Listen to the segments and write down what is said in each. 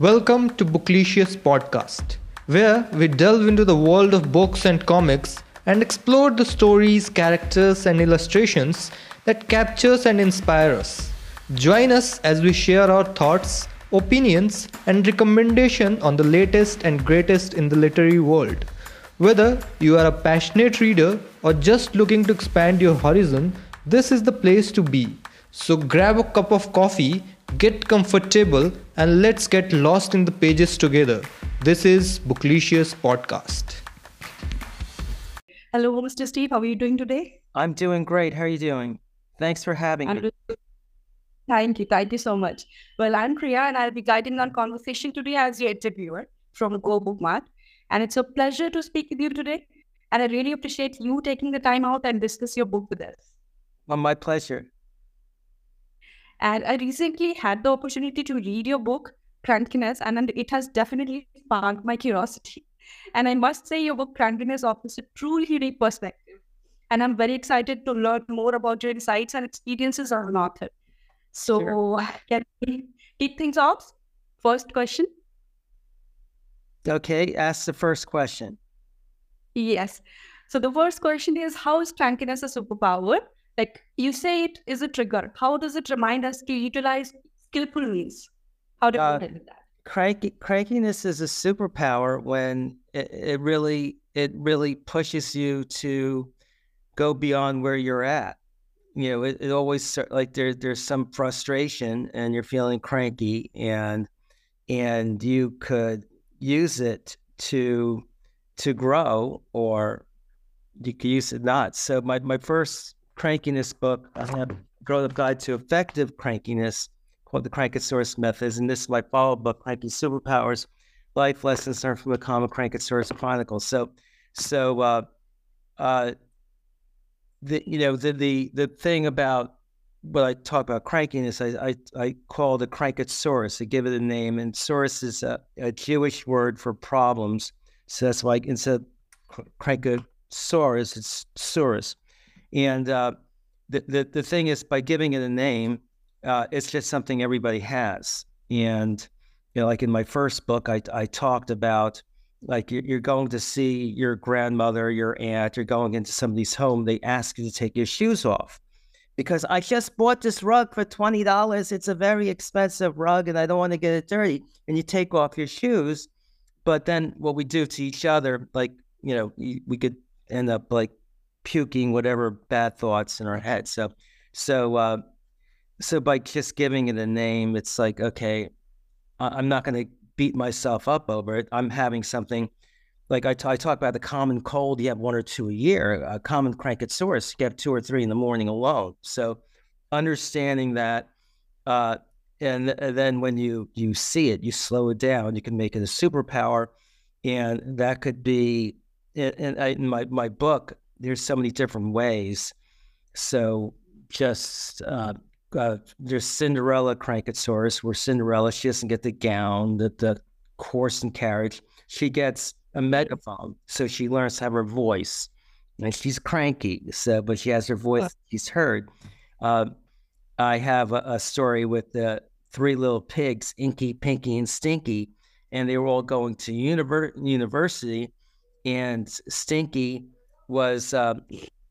Welcome to Booklicious Podcast, where we delve into the world of books and comics and explore the stories, characters, and illustrations that captures and inspire us. Join us as we share our thoughts, opinions, and recommendation on the latest and greatest in the literary world. Whether you are a passionate reader or just looking to expand your horizon, this is the place to be. So grab a cup of coffee, get comfortable, and let's get lost in the pages together. This is Booklicious Podcast. Hello, Mr. Steve. How are you doing today? I'm doing great. How are you doing? Thanks for having me. Thank you. Thank you so much. Well, I'm Priya, and I'll be guiding our conversation today as your interviewer from Go Bookmart. And it's a pleasure to speak with you today. And I really appreciate you taking the time out and discuss your book with us. Well, my pleasure. And I recently had the opportunity to read your book, Crankiness, and it has definitely sparked my curiosity. And I must say, your book, Crankiness, offers a truly unique perspective. And I'm very excited to learn more about your insights and experiences as an author. So, sure. can we kick things off? First question. Okay, ask the first question. Yes. So, the first question is How is crankiness a superpower? Like you say, it is a trigger. How does it remind us to utilize skillful means? How do you uh, that? Cranky, crankiness is a superpower when it, it really it really pushes you to go beyond where you're at. You know, it, it always like there there's some frustration and you're feeling cranky and and you could use it to to grow or you could use it not. So my, my first crankiness book, I have Grown Up Guide to Effective Crankiness called The CrankaTsuris Methods. And this is my follow up book, Cranky Superpowers Life Lessons Learned from the Common CrankaTsuris Chronicles. So, so, uh, uh, the, you know, the, the, the thing about what I talk about crankiness, I, I, I call the crankatsuris. I give it a name, and tsuris is a, a Jewish word for problems. So that's like instead of crankatsuris, it's tsuris. And uh, the, the the thing is, by giving it a name, uh, it's just something everybody has. And you know, like in my first book, I I talked about like you're, going to see your grandmother, your aunt, you're going into somebody's home. They ask you to take your shoes off because I just bought this rug for twenty dollars. It's a very expensive rug, and I don't want to get it dirty. And you take off your shoes, but then what we do to each other, like you know, we could end up like puking whatever bad thoughts in our head. So, so, uh, so by just giving it a name, it's like, okay, I'm not going to beat myself up over it. I'm having something like I, t- I talk about the common cold. You have one or two a year. A common crankatsuris, you have two or three in the morning alone. So, understanding that, uh, and, then when you you see it, you slow it down. You can make it a superpower, and that could be in, in, in my my book there's so many different ways. So just uh, uh, there's Cinderella CrankaTsuris, where Cinderella she doesn't get the gown, the the horse and carriage. She gets a megaphone, so she learns to have her voice, and she's cranky. So, but she has her voice; she's heard. Uh, I have a, a, story with the three little pigs, Inky, Pinky, and Stinky, and they were all going to univer- university, and Stinky was uh,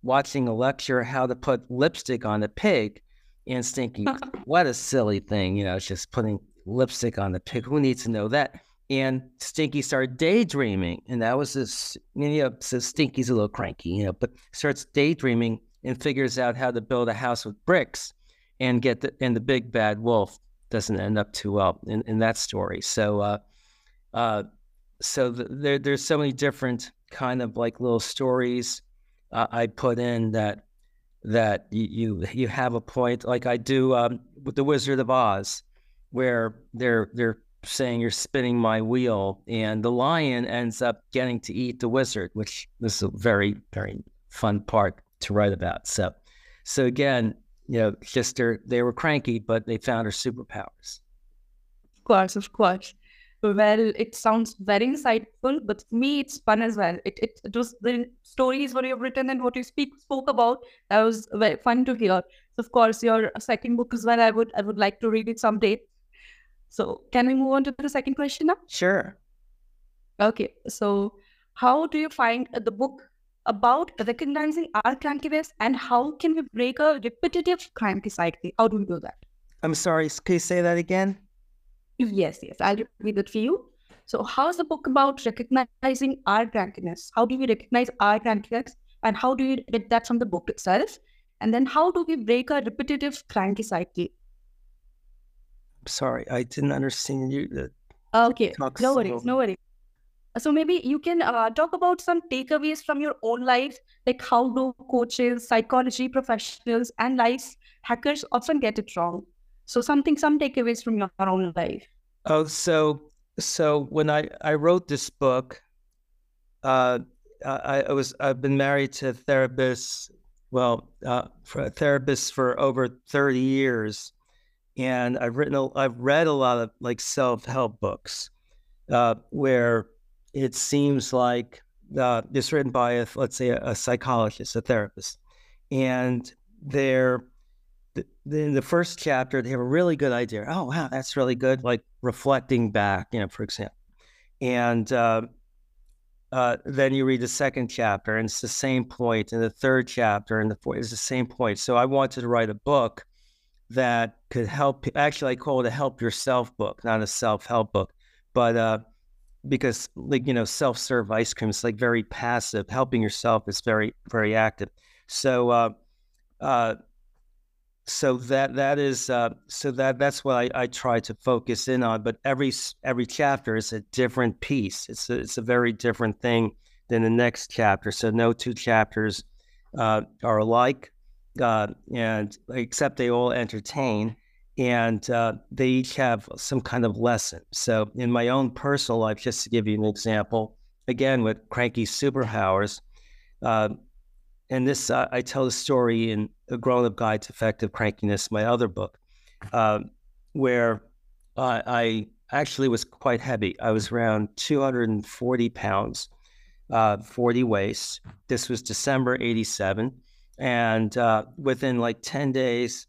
watching a lecture how to put lipstick on a pig and thinking, what a silly thing, you know, it's just putting lipstick on the pig. Who needs to know that? And Stinky started daydreaming, and that was this. You know, so Stinky's a little cranky, you know, but starts daydreaming and figures out how to build a house with bricks, and get the and the big bad wolf doesn't end up too well in, in that story. So, uh, uh, so the, there there's so many different kind of like little stories uh, I put in that that you, you, have a point like I do um, with the Wizard of Oz, where they're they're saying you're spinning my wheel, and the lion ends up getting to eat the wizard, which is a very very fun part to write about. So so again, you know, just they were cranky, but they found her superpowers. Of course, of course well it sounds very insightful but for me it's fun as well it, it, it was the stories what you've written and what you speak spoke about that was very fun to hear so of course your second book as well i would i would like to read it someday So, can we move on to the second question now? Sure. Okay. So, how do you find the book about recognizing our crankiness and how can we break a repetitive cranky cycle? How do we do that? I'm sorry. Can you say that again? Yes, yes. I'll read it for you. So, how's the book about recognizing our crankiness? How do we recognize our crankiness and how do you get that from the book itself? And then, how do we break our repetitive cranky cycle? Sorry, I didn't understand you. Okay, no worries, no worries. So maybe you can uh, talk about some takeaways from your own life, like how do coaches, psychology professionals, and life hackers often get it wrong. So something, some takeaways from your own life. Oh, so so when I I wrote this book, uh, I, I was I've been married to therapists, well, uh, for therapists for over thirty years, and I've written a, I've read a lot of like self help books, uh, where it seems like uh, it's written by a, let's say a, a psychologist, a therapist, and they're in the first chapter they have a really good idea. Oh wow, that's really good. Like reflecting back, you know, for example, and uh, uh, then you read the second chapter, and it's the same point. And the third chapter and the fourth is the same point. So I wanted to write a book that could help. Actually, I call it a help yourself book, not a self help book, but uh, because like you know self-serve ice cream is like very passive helping yourself is very very active so uh uh so that that is uh so that that's what I, I try to focus in on but every every chapter is a different piece it's a, it's a very different thing than the next chapter so no two chapters uh are alike uh and except they all entertain and uh, they each have some kind of lesson. So, in my own personal life, just to give you an example, again with cranky superpowers, uh, and this uh, I tell the story in A Grown Up Guide to Effective Crankiness, my other book, uh, where I actually was quite heavy. I was around 240 pounds, uh, 40 waist. This was December 87. And uh, within like 10 days,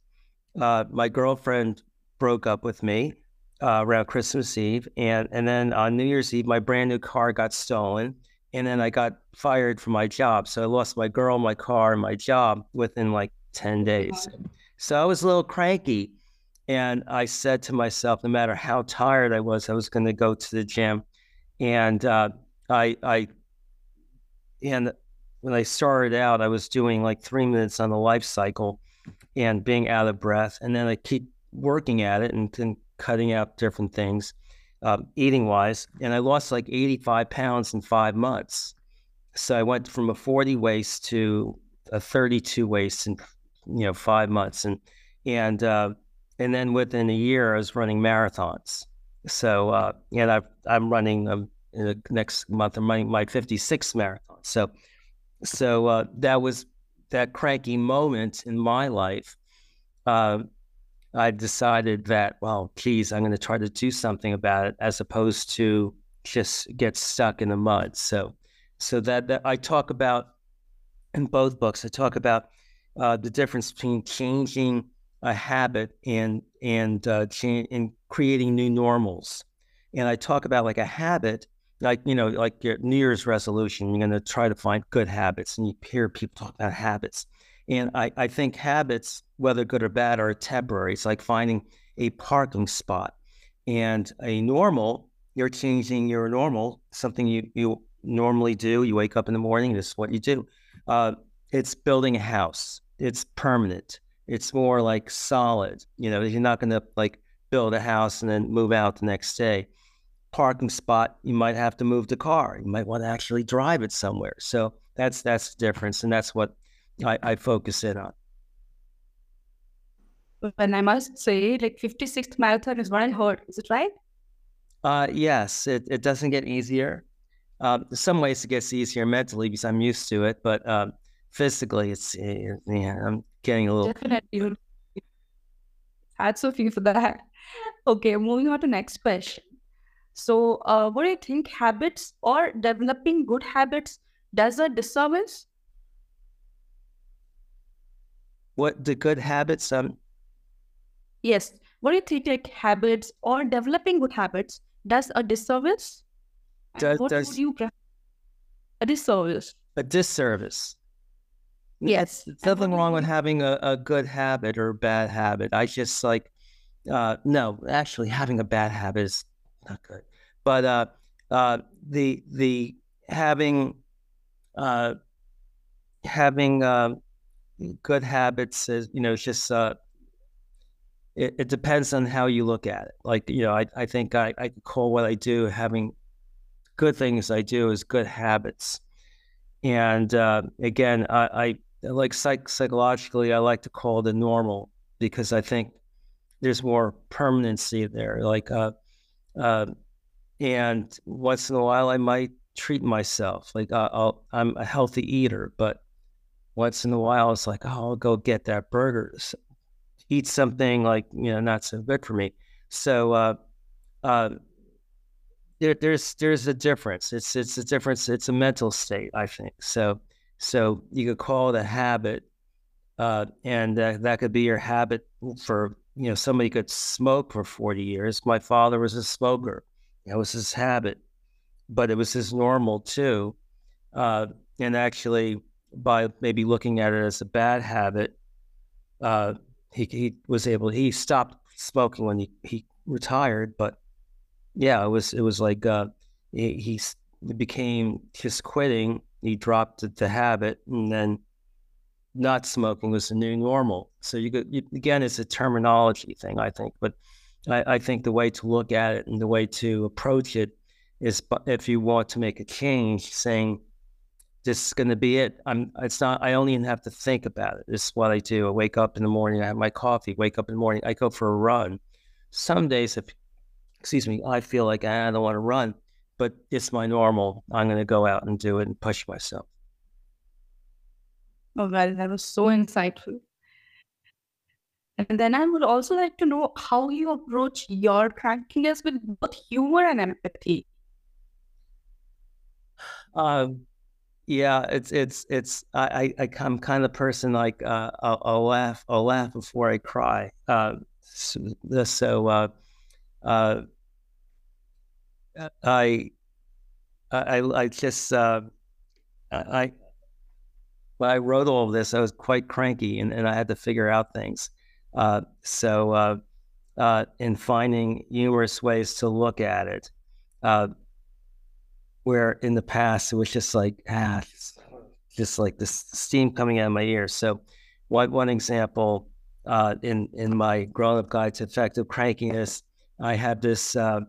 uh, my girlfriend broke up with me uh, around Christmas Eve, and and then on New Year's Eve, my brand new car got stolen, and then I got fired from my job. So I lost my girl, my car, and my job within like ten days. So I was a little cranky, and I said to myself, no matter how tired I was, I was going to go to the gym, and uh, I I and when I started out, I was doing like three minutes on the life cycle and being out of breath. And then I keep working at it and, then cutting out different things, uh, eating wise. And I lost like 85 pounds in five months. So I went from a 40 waist to a 32 waist in, you know, five months. And, and, uh, and then within a year, I was running marathons. So, uh, and i I'm running um, in the next month, I'm running my 56th marathon. So, so uh, that was that cranky moment in my life, uh, I decided that, well, geez, I'm going to try to do something about it as opposed to just get stuck in the mud. So, so that, that I talk about in both books, I talk about uh, the difference between changing a habit and and uh, cha- and creating new normals. And I talk about like a habit like you know like your new year's resolution you're going to try to find good habits and you hear people talk about habits and I, I think habits whether good or bad are temporary. It's like finding a parking spot. And a normal you're changing your normal something you, you normally do. You wake up in the morning this is what you do. Uh, it's building a house. It's permanent. It's more like solid. You know you're not going to like build a house and then move out the next day. Parking spot, you might have to move the car. You might want to actually drive it somewhere. So that's that's the difference, and that's what I, I focus in on. And I must say, like 56th marathon is what I heard. Is it right? Uh, yes, it, it doesn't get easier. Um, some ways it gets easier mentally because I'm used to it, but um, physically, it's eh, yeah, I'm getting a little. Definitely. Hats off you for that. Okay, moving on to next question. So, uh, what do you think? Habits or developing good habits does a disservice? What the good habits? Um. Yes. what do you think habits or developing good habits does a disservice? Does, what does would you? A disservice. a disservice. Yes. And nothing wrong with having a, a good habit or a bad habit. I just like, uh, no, actually having a bad habit is not good. But uh, uh, the the having uh, having uh, good habits is you know it's just uh, it, it depends on how you look at it. Like you know, I I think I I call what I do having good things I do is good habits. And uh, again, I, I like psych- psychologically, I like to call the normal because I think there's more permanency there. Like, uh, uh, and once in a while, I might treat myself. Like, uh, I'll, I'm a healthy eater, but once in a while, it's like, oh, I'll go get that burger, eat something like you know not so good for me. So, uh, uh, there, there's there's a difference. It's it's a difference. It's a mental state, I think. So so you could call it a habit, uh, and uh, that could be your habit for you know somebody could smoke for forty years. My father was a smoker. That was his habit, but it was his normal too. Uh, and actually, by maybe looking at it as a bad habit, uh, he he was able. He stopped smoking when he he retired, but yeah, it was it was like uh, he, he became just quitting. He dropped the, habit, and then not smoking was the new normal. So you could you, again, it's a terminology thing, I think. But I, I think the way to look at it and the way to approach it is, if you want to make a change, saying this is going to be it. I'm. It's not. I don't even have to think about it. This is what I do. I wake up in the morning. I have my coffee. Wake up in the morning. I go for a run. Some days, if excuse me, I feel like "Ah, I don't want to run, but it's my normal. I'm going to go out and do it and push myself. Oh, well, that was so insightful. And then I would also like to know how you approach your crankiness with both humor and empathy. Um, yeah, it's it's it's. I I I'm kind of person like uh, I'll, I'll laugh. I'll laugh before I cry. Uh, so, so uh, uh, I I I just uh, I when I wrote all of this, I was quite cranky and, and I had to figure out things. Uh, so, uh, uh, in finding numerous ways to look at it, uh, where in the past it was just like, ah, just, like this steam coming out of my ears. So, one, one example uh, in, in my grown up guide to effective crankiness, I have this uh,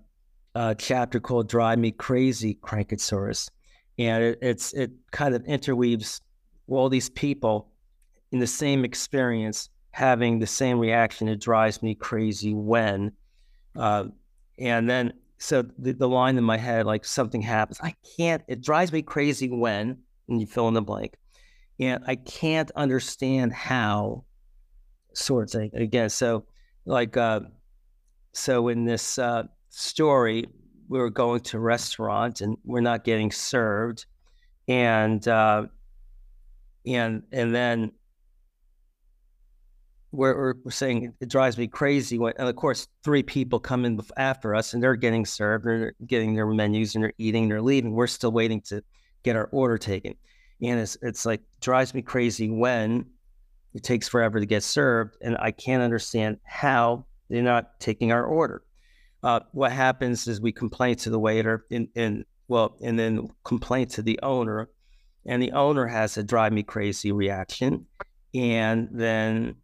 uh, chapter called Drive Me Crazy CrankaTsuris. And it, it's it kind of interweaves all these people in the same experience having the same reaction. It drives me crazy when, uh, and then so the, the line in my head, like something happens, I can't. It drives me crazy when, and you fill in the blank, and I can't understand how. Sort of again. So, like, uh, so in this uh, story, we were going to a restaurant and we're not getting served, and uh, and and then we're, we're saying it drives me crazy when, and of course, three people come in after us and they're getting served, and they're getting their menus and they're eating, they're leaving. We're still waiting to get our order taken, and it's it's like drives me crazy when it takes forever to get served, and I can't understand how they're not taking our order. Uh, what happens is we complain to the waiter, and, and well, and then complain to the owner, and the owner has a drive me crazy reaction, and then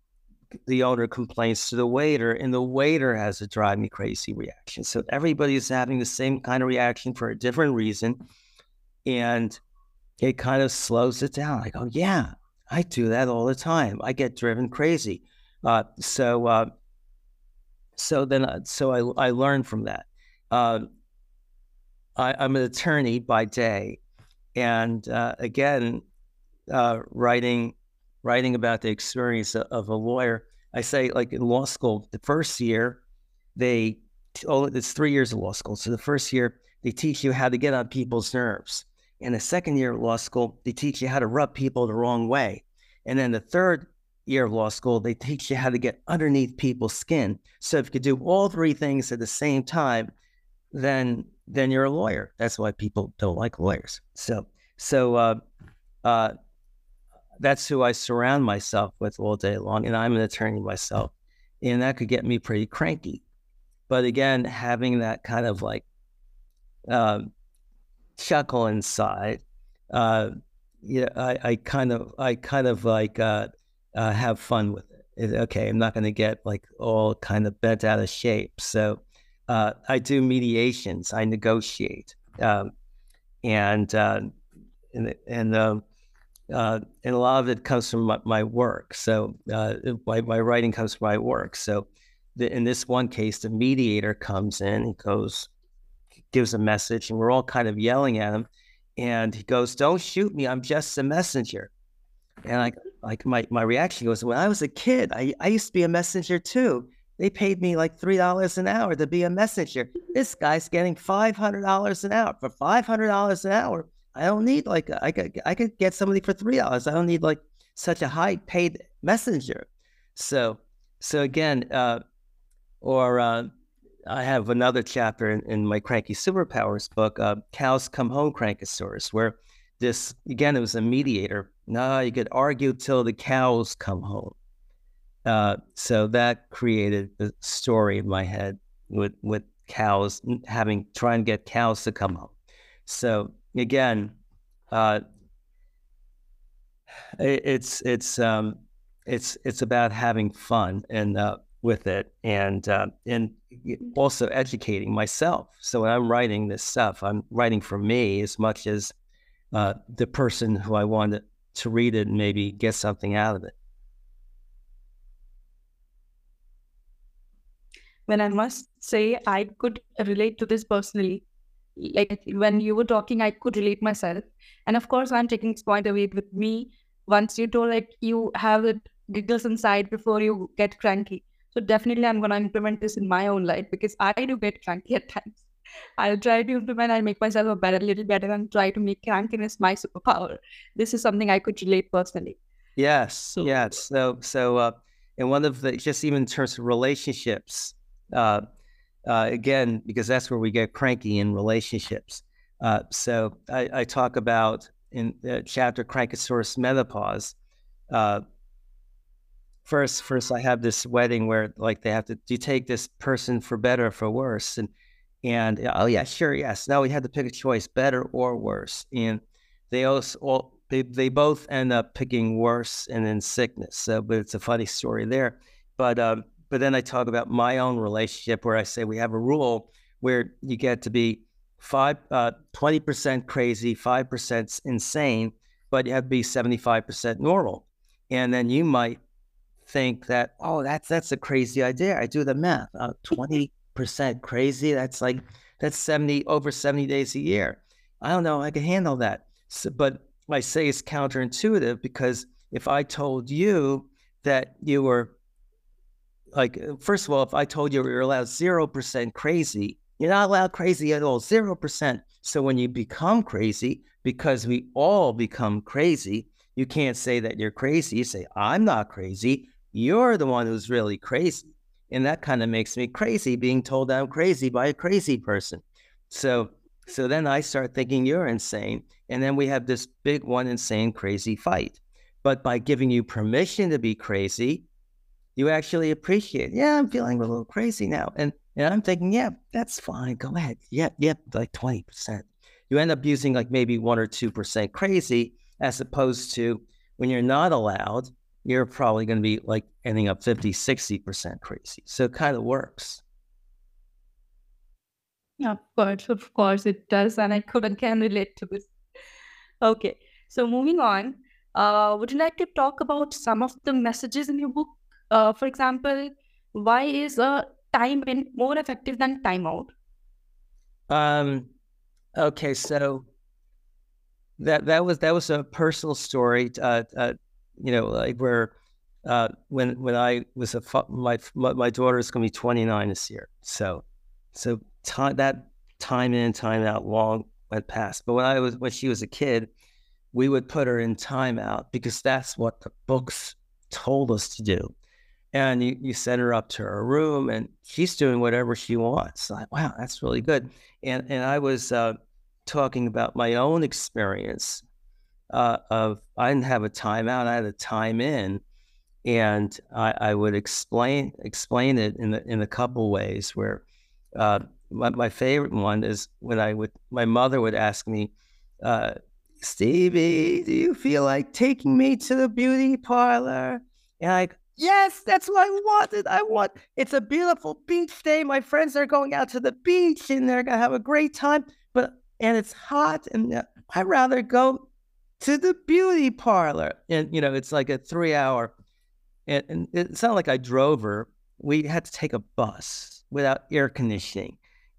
the owner complains to the waiter, and the waiter has a drive me crazy reaction. So everybody is having the same kind of reaction for a different reason, and it kind of slows it down. I go, yeah, I do that all the time. I get driven crazy. Uh, so, uh, so then, uh, so I I learned from that. Uh, I, I'm an attorney by day, and uh, again, uh, writing writing about the experience of, a lawyer. I say, like in law school, the first year they oh, it's three years of law school. So the first year they teach you how to get on people's nerves. In the second year of law school, they teach you how to rub people the wrong way. And then the third year of law school, they teach you how to get underneath people's skin. So if you could do all three things at the same time, then then you're a lawyer. That's why people don't like lawyers. So so uh, uh, that's who I surround myself with all day long, and I'm an attorney myself, and that could get me pretty cranky. But again, having that kind of like uh, chuckle inside, uh, yeah, I, I, kind of, I kind of like uh, uh, have fun with it. Okay, I'm not going to get like all kind of bent out of shape. So uh, I do mediations. I negotiate, um, and uh, and and um, uh, and a lot of it comes from my, my work. So uh, my, my writing comes from my work. So the, in this one case, the mediator comes in, he goes, gives a message, and we're all kind of yelling at him. And he goes, "Don't shoot me! I'm just a messenger." And like, like my my reaction goes, "When I was a kid, I, I used to be a messenger too. They paid me like three dollars an hour to be a messenger. This guy's getting five hundred dollars an hour for five hundred dollars an hour. I don't need like I could I could get somebody for three dollars. I don't need like such a high paid messenger. So so again, uh, or uh, I have another chapter in, in my Cranky Superpowers book, uh, Cows Come Home CrankaTsuris, where this again it was a mediator. No, you could argue till the cows come home. Uh, so that created the story in my head with with cows having trying to get cows to come home. So again, uh, it, it's it's um, it's it's about having fun and uh, with it, and uh, and also educating myself. So when I'm writing this stuff, I'm writing for me as much as uh, the person who I want to read it and maybe get something out of it. When I must say, I could relate to this personally like when you were talking, I could relate myself. And of course, I'm taking this point away with me. Once you told like you have it giggles inside before you get cranky. So definitely I'm gonna implement this in my own life because I do get cranky at times. I'll try to implement and make myself a better, little better, and try to make crankiness my superpower. This is something I could relate personally. Yes, so, yes. So, so, uh, and one of the just even in terms of relationships, uh, uh, again, because that's where we get cranky in relationships. Uh, so I, I, talk about in the chapter CrankaTsuris Menopause. Uh, first, first I have this wedding where like they have to, do you take this person for better or for worse? And and oh yeah, sure, yes. Now we had to pick a choice, better or worse. And they also all they, they both end up picking worse and in sickness. So, but it's a funny story there. But um, but then I talk about my own relationship where I say we have a rule where you get to be five, uh, 20% crazy, 5% insane, but you have to be 75% normal. And then you might think that, oh, that's, that's a crazy idea. I do the math, uh, 20% crazy. That's like, that's 70, over 70 days a year. I don't know. I can handle that. So, but I say it's counterintuitive because if I told you that you were like uh, first of all, if I told you you're allowed zero percent crazy, you're not allowed crazy at all, zero percent. So when you become crazy, because we all become crazy, you can't say that you're crazy. You say, I'm not crazy. You're the one who's really crazy. And that kind of makes me crazy being told I'm crazy by a crazy person. So so then I start thinking you're insane. And then we have this big one insane crazy fight. But by giving you permission to be crazy, you actually appreciate. Yeah, I'm feeling a little crazy now, and and I'm thinking, yeah, that's fine. Go ahead. Yeah, yeah, like twenty percent. You end up using like maybe one or two percent crazy, as opposed to when you're not allowed, you're probably going to be like ending up 50, 60% crazy. So it kind of works. Yeah, of course, of course it does. And I could and can relate to this. Okay. So moving on, uh, would you like to talk about some of the messages in your book uh, for example, why is a time in more effective than timeout? Um, okay, so that that was that was a personal story. Uh, uh, you know, like where uh, when when I was a my my daughter is going to be 29 this year. So so time that time in time out long went past. But when I was when she was a kid, we would put her in timeout because that's what the books told us to do. And you, you send her up to her room and she's doing whatever she wants. Like, wow, that's really good. And, and I was uh, talking about my own experience uh, of I didn't have a timeout, I had a time in. And I, I would explain explain it in, the, in a couple ways where uh, my, my favorite one is when I would, my mother would ask me, uh, Stevie, do you feel like taking me to the beauty parlor? And I, yes, that's what I wanted. I want, it's a beautiful beach day. My friends are going out to the beach and they're to have a great time. But, and it's hot and uh, I'd rather go to the beauty parlor. And, you know, it's like a three hour, and, and it's not like I drove her. We had to take a bus without air conditioning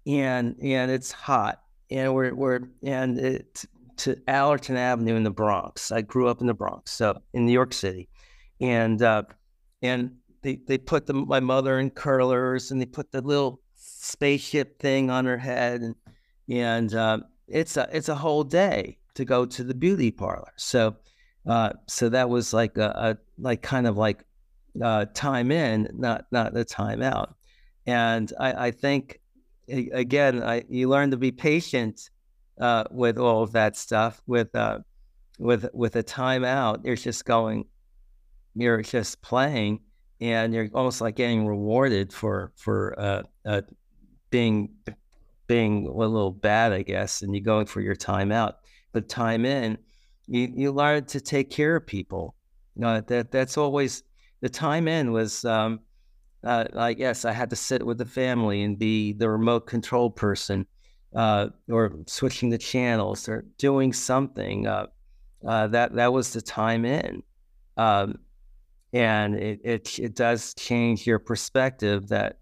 and and it's hot, and we're we're and it to Allerton Avenue in the Bronx. I grew up in the Bronx, so in New York City, and uh, and they they put the, my mother in curlers, and they put the little spaceship thing on her head, and and uh, it's a it's a whole day to go to the beauty parlor. So uh, so that was like a, a like kind of like uh, time in, not not the time out. And I, I think again, I, you learn to be patient uh, with all of that stuff. With uh, with with a timeout, you're just going, you're just playing, and you're almost like getting rewarded for for uh, uh, being being a little bad, I guess. And you're going for your time out. but time in, you you learn to take care of people. Uh, that that's always the time in was. Um, uh, I guess I had to sit with the family and be the remote control person, uh, or switching the channels or doing something. Uh, uh that that was the time in, um, and it, it it does change your perspective. That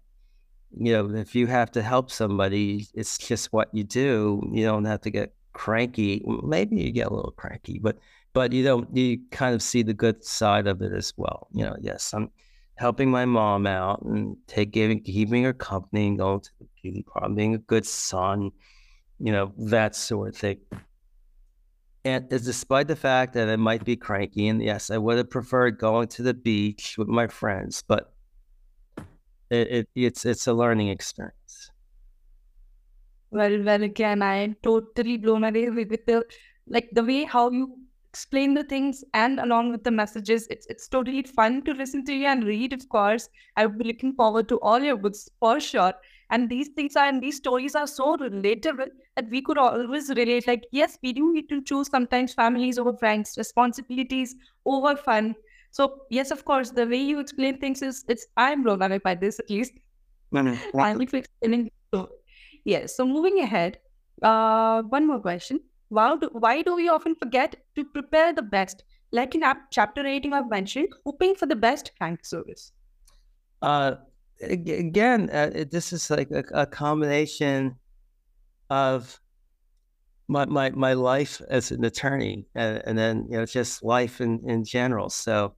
you know, if you have to help somebody, it's just what you do. You don't have to get cranky. Maybe you get a little cranky, but but you don't. You kind of see the good side of it as well. You know, yes, I'm helping my mom out and take giving keeping her company and going to the beauty parlor, being a good son, you know, that sort of thing. And is despite the fact that I might be cranky, and yes, I would have preferred going to the beach with my friends, but it, it it's it's a learning experience. Well, well, again, I totally blown away with the like the way how you explain the things and along with the messages. It's it's totally fun to listen to you and read, of course. I'll be looking forward to all your books for sure. And these things are and these stories are so relatable that we could always relate. Like, yes, we do need to choose sometimes families over friends, responsibilities over fun. So yes, of course, the way you explain things is it's I'm blown away by this at least. Mm-hmm. Finally for explaining. So, yes. So moving ahead, uh, one more question why do, why do we often forget to prepare the best? Like in chapter 18, I've mentioned, hoping for the best thank service. Uh, again, uh, this is like a, a combination of my, my, my life as an attorney and, and then, you know, just life in, in general. So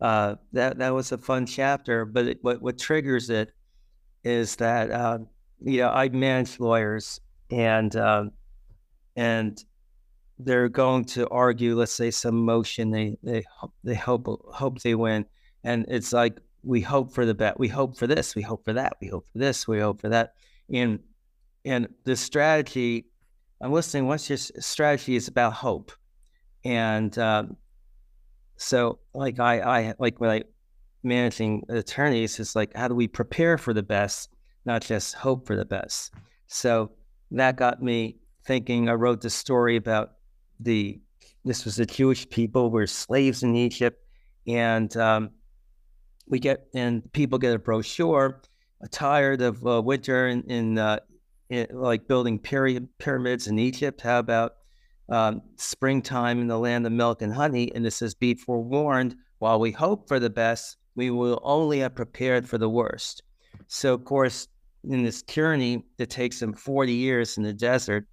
uh, that, that was a fun chapter, but it, what, what triggers it is that, uh, you know, I manage lawyers and, um, and they're going to argue, let's say, some motion they they they hope hope they win, and it's like we hope for the best. we hope for this, we hope for that, we hope for this, we hope for that, and and the strategy. I'm listening. What's your strategy? Is about hope, and um, so like I I like when I managing attorneys is like how do we prepare for the best, not just hope for the best. So that got me thinking. I wrote the story about the this was the Jewish people were slaves in Egypt, and um, we get and people get a brochure. Tired of uh, winter in, in, uh, in, like building period, pyramids in Egypt. How about um, springtime in the land of milk and honey? And it says, "Be forewarned. While we hope for the best, we will only have prepared for the worst." So, of course, in this tyranny, it takes them forty years in the desert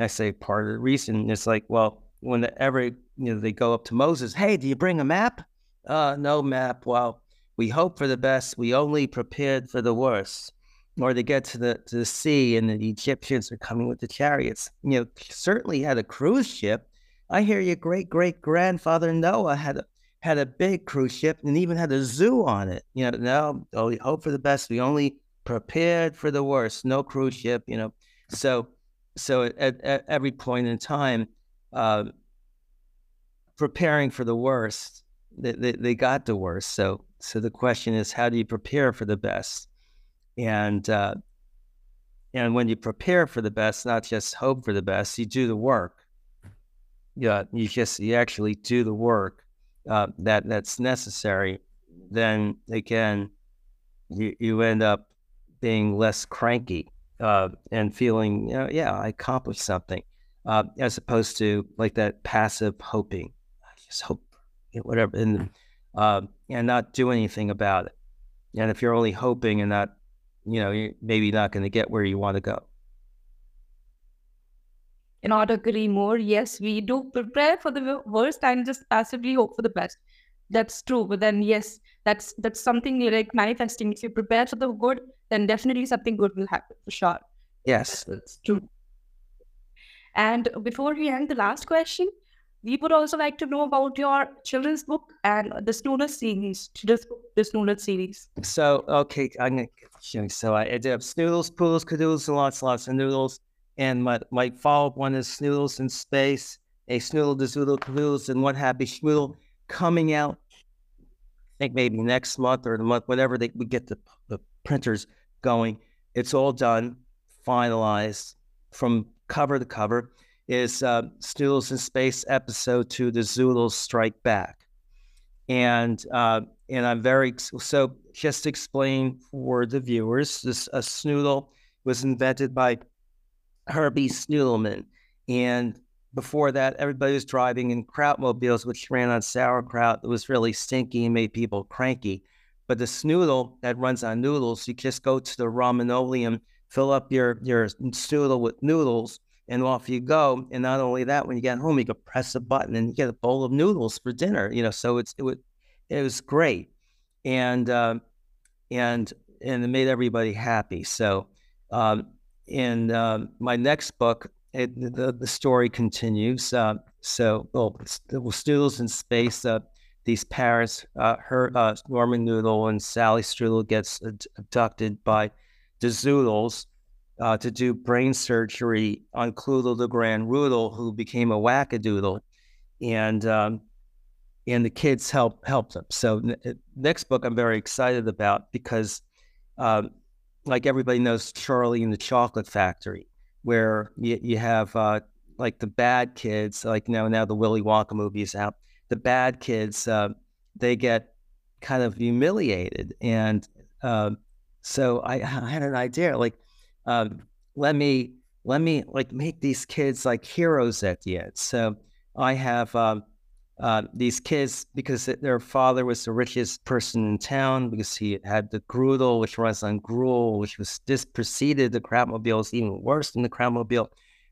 I say part of the reason is like, well, whenever you know they go up to Moses, hey, do you bring a map? Uh, no map. Well, we hope for the best. We only prepared for the worst. Or they get to the to the sea and the Egyptians are coming with the chariots. You know, certainly had a cruise ship. I hear your great great grandfather Noah had a had a big cruise ship and even had a zoo on it. You know, no, oh, we hope for the best. We only prepared for the worst. No cruise ship. You know, so so at, at every point in time, uh, preparing for the worst, they, they, they got the worst. So so the question is, how do you prepare for the best? And uh, and when you prepare for the best, not just hope for the best, you do the work. Yeah, you just you actually do the work uh, that that's necessary. Then again, you you end up being less cranky uh, and feeling, you know, yeah, I accomplished something, uh, as opposed to like that passive hoping. I just hope, you know, whatever, and uh, and not do anything about it. And if you're only hoping and not you know, you're maybe not going to get where you want to go. Cannot agree more. Yes, we do prepare for the worst and just passively hope for the best. That's true. But then, yes, that's that's something like manifesting. If you prepare for the good, then definitely something good will happen for sure. Yes, that's true. And before we end, the last question, we would also like to know about your children's book and the Snoodles series, children's book, the Snoodles series. So, okay, I'm show you. So I, I did have Snoodles, Poodles, Cadoodles, and lots, lots of noodles. And my, my follow-up one is Snoodles in Space, a Snoodle, the Zoodle, Cadoodles, and One Happy Schmoodle coming out, I think maybe next month or the month, whenever they we get the, the printers going. It's all done, finalized from cover to cover is uh, Snoodles in Space episode two, The Zoodles Strike Back. And uh, and I'm very so just to explain for the viewers, this a Snoodle was invented by Herbie Snoodleman. And before that, everybody was driving in krautmobiles, which ran on sauerkraut. It was really stinky and made people cranky. But the Snoodle that runs on noodles, you just go to the Ramenolium, fill up your, your Snoodle with noodles, and off you go. And not only that, when you get home, you can press a button and get a bowl of noodles for dinner. You know, so it's it was it was great, and uh, and and it made everybody happy. So um, in uh, my next book, it, the the story continues. Uh, so well, Noodles in space. Uh, these parents, uh, her uh, Norman Noodle and Sally Strudel gets abducted by the Zoodles, uh, to do brain surgery on Cloodle the Grand Roodle, who became a wackadoodle, and um, and the kids help help them. So n- uh, next book I'm very excited about because, um, like everybody knows, Charlie and the Chocolate Factory, where you, you have uh, like the bad kids, like now now the Willy Wonka movie is out. The bad kids uh, they get kind of humiliated, and uh, so I, I had an idea like um, let me let me like make these kids like heroes at the end. So I have um, uh, these kids because their father was the richest person in town because he had the Groodle, which runs on gruel, which was this preceded the Krautmobile, even worse than the Krautmobile.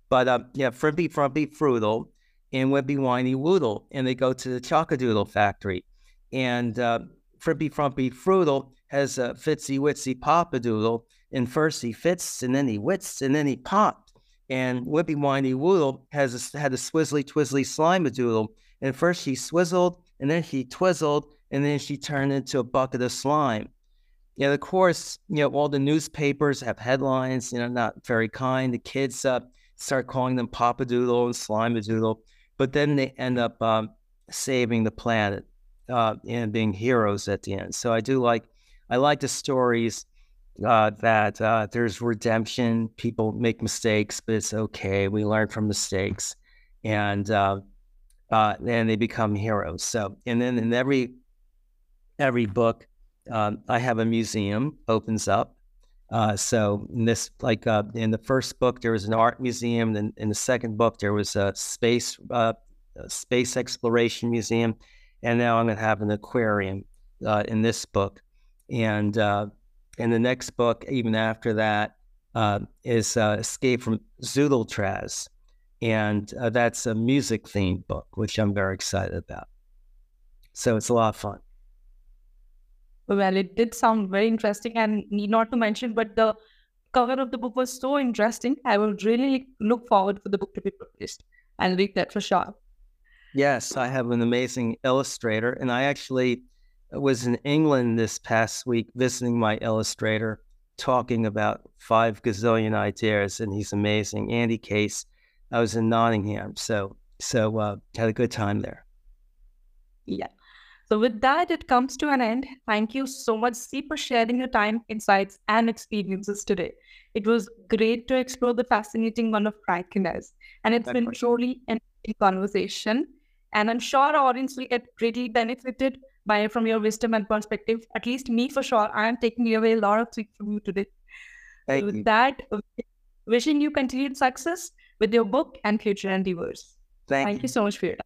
But uh, yeah, Frimpy Frumpy Froodle and Wimpy Whiny Woodle, and they go to the Chockadoodle factory. And uh, Frimpy Frumpy Froodle has a Fitzy Witsy Papadoodle, and first he fits, and then he wits, and then he popped. And Whippy Whiny Woodle has a, had a swizzly twizzly slime doodle. And first she swizzled, and then she twizzled, and then she turned into a bucket of slime. Yeah, of course, you know, all the newspapers have headlines, you know, not very kind. The kids uh, start calling them Papadoodle and Slime Doodle, but then they end up um, saving the planet uh, and being heroes at the end. So I do like, I like the stories uh, that uh, there's redemption. People make mistakes, but it's okay. We learn from mistakes, and uh, uh then they become heroes. So, and then in every every book, um, I have a museum opens up. Uh, so in this, like uh, in the first book, there was an art museum. Then in the second book, there was a space space exploration museum, and now I'm going to have an aquarium in this book. And and the next book, even after that, uh, is uh, Escape from Zoodletraz. And uh, that's a music themed book, which I'm very excited about. So it's a lot of fun. Well, it did sound very interesting and need not to mention, but the cover of the book was so interesting. I will really look forward for the book to be published and read that for sure. Yes, I have an amazing illustrator, and I actually was in England this past week visiting my illustrator, talking about five gazillion ideas, and he's amazing. Andy Case. I was in Nottingham, so so uh, had a good time there. Yeah. So with that, it comes to an end. Thank you so much, C, for sharing your time, insights, and experiences today. It was great to explore the fascinating one of crankiness, and it's been truly an conversation. And I'm sure our audience will get greatly benefited by from your wisdom and perspective. At least me, for sure. I am taking away a lot of things from you today. Thank with you. that, wishing you continued success with your book and future endeavors. Thank, Thank you. you so much for your time.